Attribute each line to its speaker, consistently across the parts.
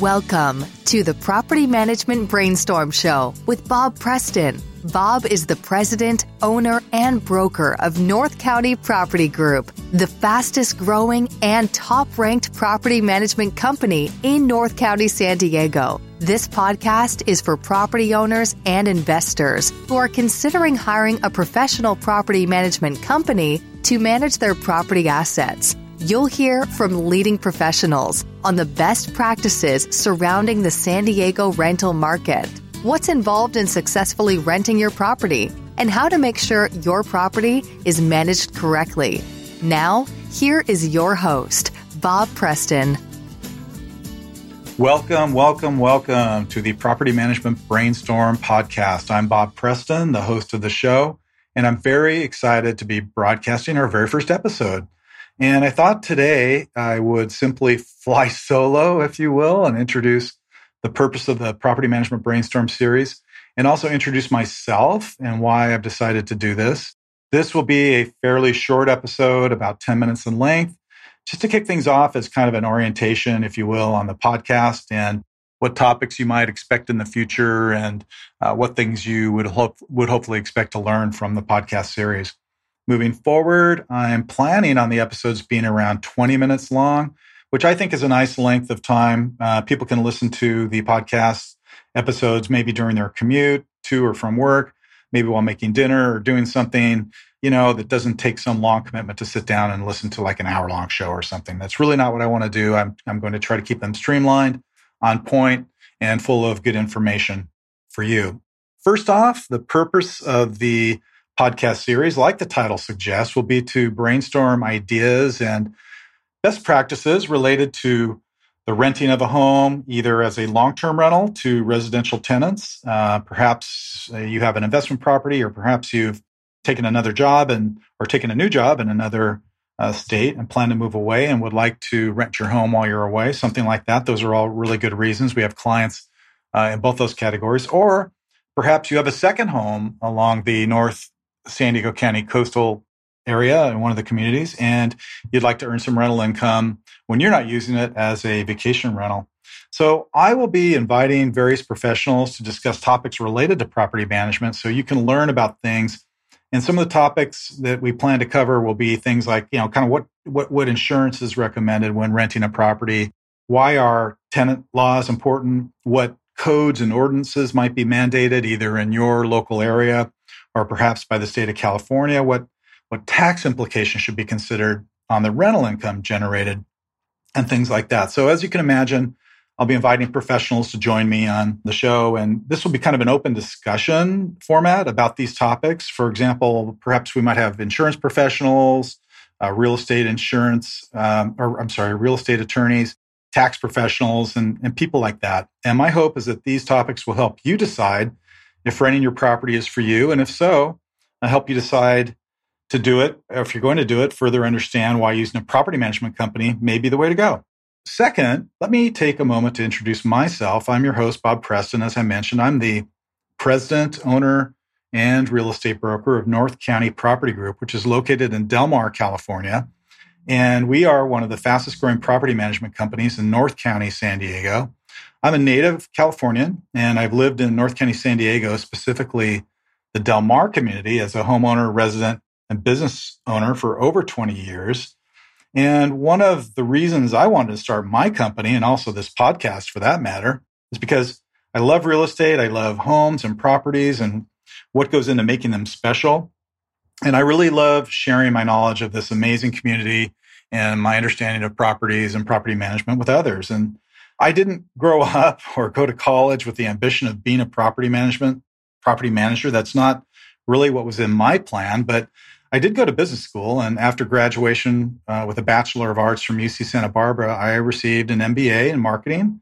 Speaker 1: Welcome to the Property Management Brainstorm Show with Bob Preston. Bob is the president, owner, and broker of North County Property Group, the fastest growing and top ranked property management company in North County, San Diego. This podcast is for property owners and investors who are considering hiring a professional property management company to manage their property assets. You'll hear from leading professionals on the best practices surrounding the San Diego rental market, what's involved in successfully renting your property, and how to make sure your property is managed correctly. Now, here is your host, Bob Preston.
Speaker 2: Welcome, welcome, welcome to the Property Management Brainstorm podcast. I'm Bob Preston, the host of the show, and I'm very excited to be broadcasting our very first episode. And I thought today I would simply fly solo, if you will, and introduce the purpose of the Property Management Brainstorm series and also introduce myself and why I've decided to do this. This will be a fairly short episode, about 10 minutes in length, just to kick things off as kind of an orientation, if you will, on the podcast and what topics you might expect in the future and uh, what things you would hope would hopefully expect to learn from the podcast series. Moving forward, I'm planning on the episodes being around 20 minutes long, which I think is a nice length of time. Uh, people can listen to the podcast episodes maybe during their commute to or from work, maybe while making dinner or doing something, you know, that doesn't take some long commitment to sit down and listen to like an hour long show or something. That's really not what I want to do. I'm, I'm going to try to keep them streamlined, on point, and full of good information for you. First off, the purpose of the podcast series, like the title suggests, will be to brainstorm ideas and best practices related to the renting of a home, either as a long term rental to residential tenants. Uh, perhaps uh, you have an investment property, or perhaps you've taken another job and or taken a new job in another uh, state and plan to move away and would like to rent your home while you're away, something like that. Those are all really good reasons. We have clients uh, in both those categories. Or perhaps you have a second home along the north San Diego County coastal area in one of the communities and you'd like to earn some rental income when you're not using it as a vacation rental. So I will be inviting various professionals to discuss topics related to property management so you can learn about things. And some of the topics that we plan to cover will be things like, you know, kind of what what what insurance is recommended when renting a property, why are tenant laws important, what codes and ordinances might be mandated either in your local area or perhaps by the state of California, what, what tax implications should be considered on the rental income generated and things like that. So as you can imagine, I'll be inviting professionals to join me on the show, and this will be kind of an open discussion format about these topics. For example, perhaps we might have insurance professionals, uh, real estate insurance, um, or I'm sorry, real estate attorneys, tax professionals, and, and people like that. And my hope is that these topics will help you decide if renting your property is for you. And if so, I'll help you decide to do it. Or if you're going to do it, further understand why using a property management company may be the way to go. Second, let me take a moment to introduce myself. I'm your host, Bob Preston. As I mentioned, I'm the president, owner, and real estate broker of North County Property Group, which is located in Del Mar, California. And we are one of the fastest growing property management companies in North County, San Diego. I'm a native Californian, and I've lived in North County, San Diego, specifically the Del Mar community as a homeowner, resident, and business owner for over 20 years. And one of the reasons I wanted to start my company and also this podcast for that matter is because I love real estate. I love homes and properties and what goes into making them special. And I really love sharing my knowledge of this amazing community and my understanding of properties and property management with others. And I didn't grow up or go to college with the ambition of being a property management property manager. That's not really what was in my plan, but I did go to business school, and after graduation uh, with a Bachelor of Arts from UC Santa Barbara, I received an MBA in marketing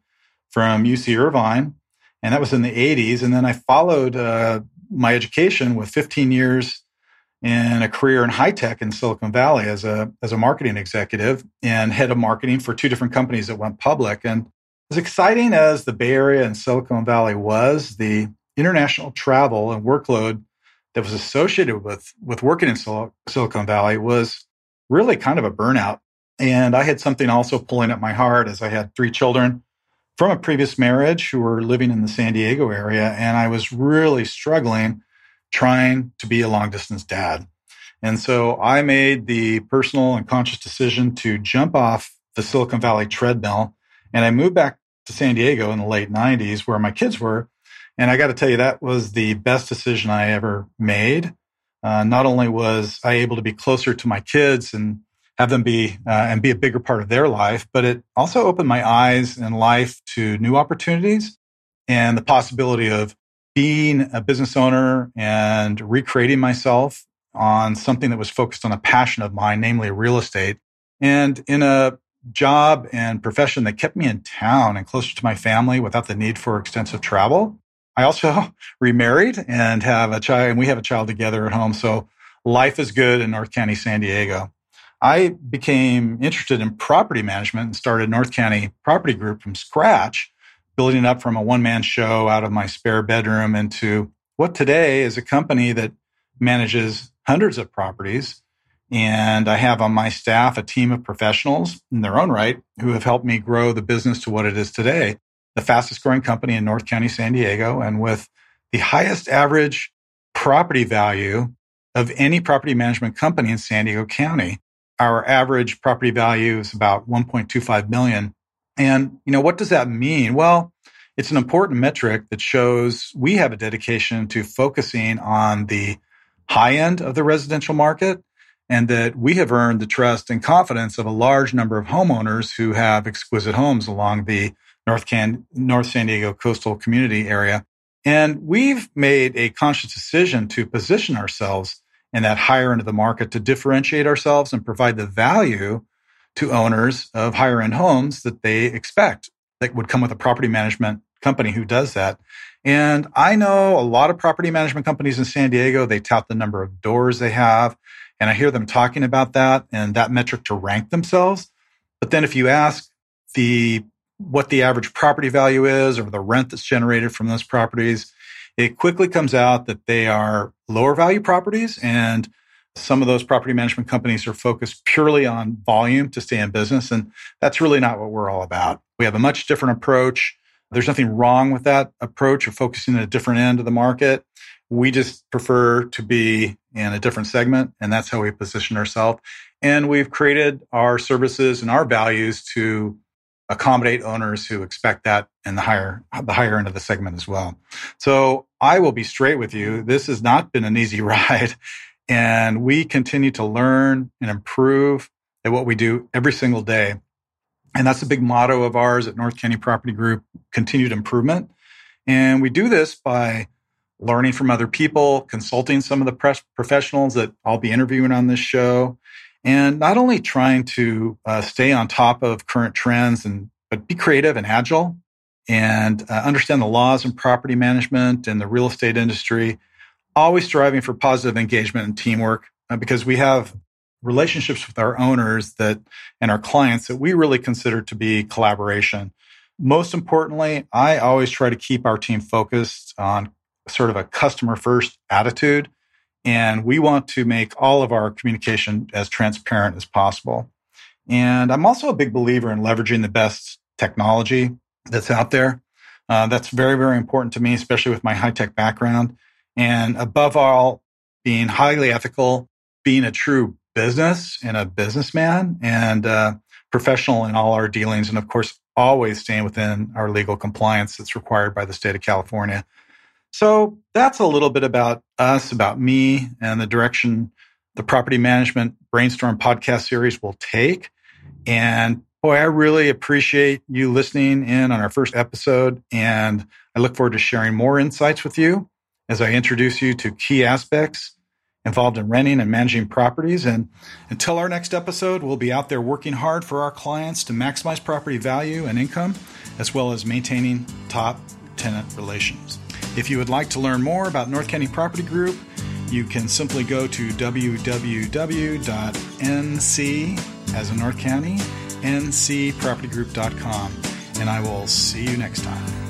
Speaker 2: from UC Irvine, and that was in the 80s. And then I followed uh, my education with 15 years in a career in high tech in Silicon Valley as a as a marketing executive and head of marketing for two different companies that went public. And as exciting as the Bay Area and Silicon Valley was, the international travel and workload that was associated with, with working in Sil- Silicon Valley was really kind of a burnout. And I had something also pulling at my heart as I had three children from a previous marriage who were living in the San Diego area. And I was really struggling trying to be a long distance dad. And so I made the personal and conscious decision to jump off the Silicon Valley treadmill and I moved back to San Diego in the late 90s where my kids were. And I got to tell you, that was the best decision I ever made. Uh, not only was I able to be closer to my kids and have them be uh, and be a bigger part of their life, but it also opened my eyes in life to new opportunities and the possibility of being a business owner and recreating myself on something that was focused on a passion of mine, namely real estate. And in a job and profession that kept me in town and closer to my family without the need for extensive travel. I also remarried and have a child, and we have a child together at home. So life is good in North County, San Diego. I became interested in property management and started North County Property Group from scratch, building it up from a one man show out of my spare bedroom into what today is a company that manages hundreds of properties. And I have on my staff a team of professionals in their own right who have helped me grow the business to what it is today, the fastest growing company in North County, San Diego, and with the highest average property value of any property management company in San Diego County. Our average property value is about 1.25 million. And, you know, what does that mean? Well, it's an important metric that shows we have a dedication to focusing on the high end of the residential market and that we have earned the trust and confidence of a large number of homeowners who have exquisite homes along the North, Can- North San Diego coastal community area. And we've made a conscious decision to position ourselves in that higher end of the market to differentiate ourselves and provide the value to owners of higher end homes that they expect that would come with a property management company who does that. And I know a lot of property management companies in San Diego, they tout the number of doors they have. And I hear them talking about that and that metric to rank themselves. But then if you ask the what the average property value is or the rent that's generated from those properties, it quickly comes out that they are lower value properties and some of those property management companies are focused purely on volume to stay in business. And that's really not what we're all about. We have a much different approach. There's nothing wrong with that approach of focusing at a different end of the market. We just prefer to be in a different segment, and that's how we position ourselves. And we've created our services and our values to accommodate owners who expect that in the higher the higher end of the segment as well. So I will be straight with you. This has not been an easy ride, and we continue to learn and improve at what we do every single day. And that's a big motto of ours at North County Property Group: continued improvement. And we do this by learning from other people, consulting some of the professionals that I'll be interviewing on this show, and not only trying to uh, stay on top of current trends and but be creative and agile and uh, understand the laws and property management and the real estate industry always striving for positive engagement and teamwork uh, because we have relationships with our owners that and our clients that we really consider to be collaboration. Most importantly i always try to keep our team focused on sort of a customer first attitude and we want to make all of our communication as transparent as possible. And I'm also a big believer in leveraging the best technology that's out there. Uh, that's very, very important to me, especially with my high tech background. And above all, being highly ethical, being a true business and a businessman and uh, professional in all our dealings. And of course, always staying within our legal compliance that's required by the state of California. So that's a little bit about us, about me, and the direction the property management brainstorm podcast series will take. And boy, I really appreciate you listening in on our first episode. And I look forward to sharing more insights with you as I introduce you to key aspects involved in renting and managing properties. And until our next episode, we'll be out there working hard for our clients to maximize property value and income, as well as maintaining top tenant relations. If you would like to learn more about North County Property Group, you can simply go to www.nc as in North County, ncpropertygroup.com. And I will see you next time.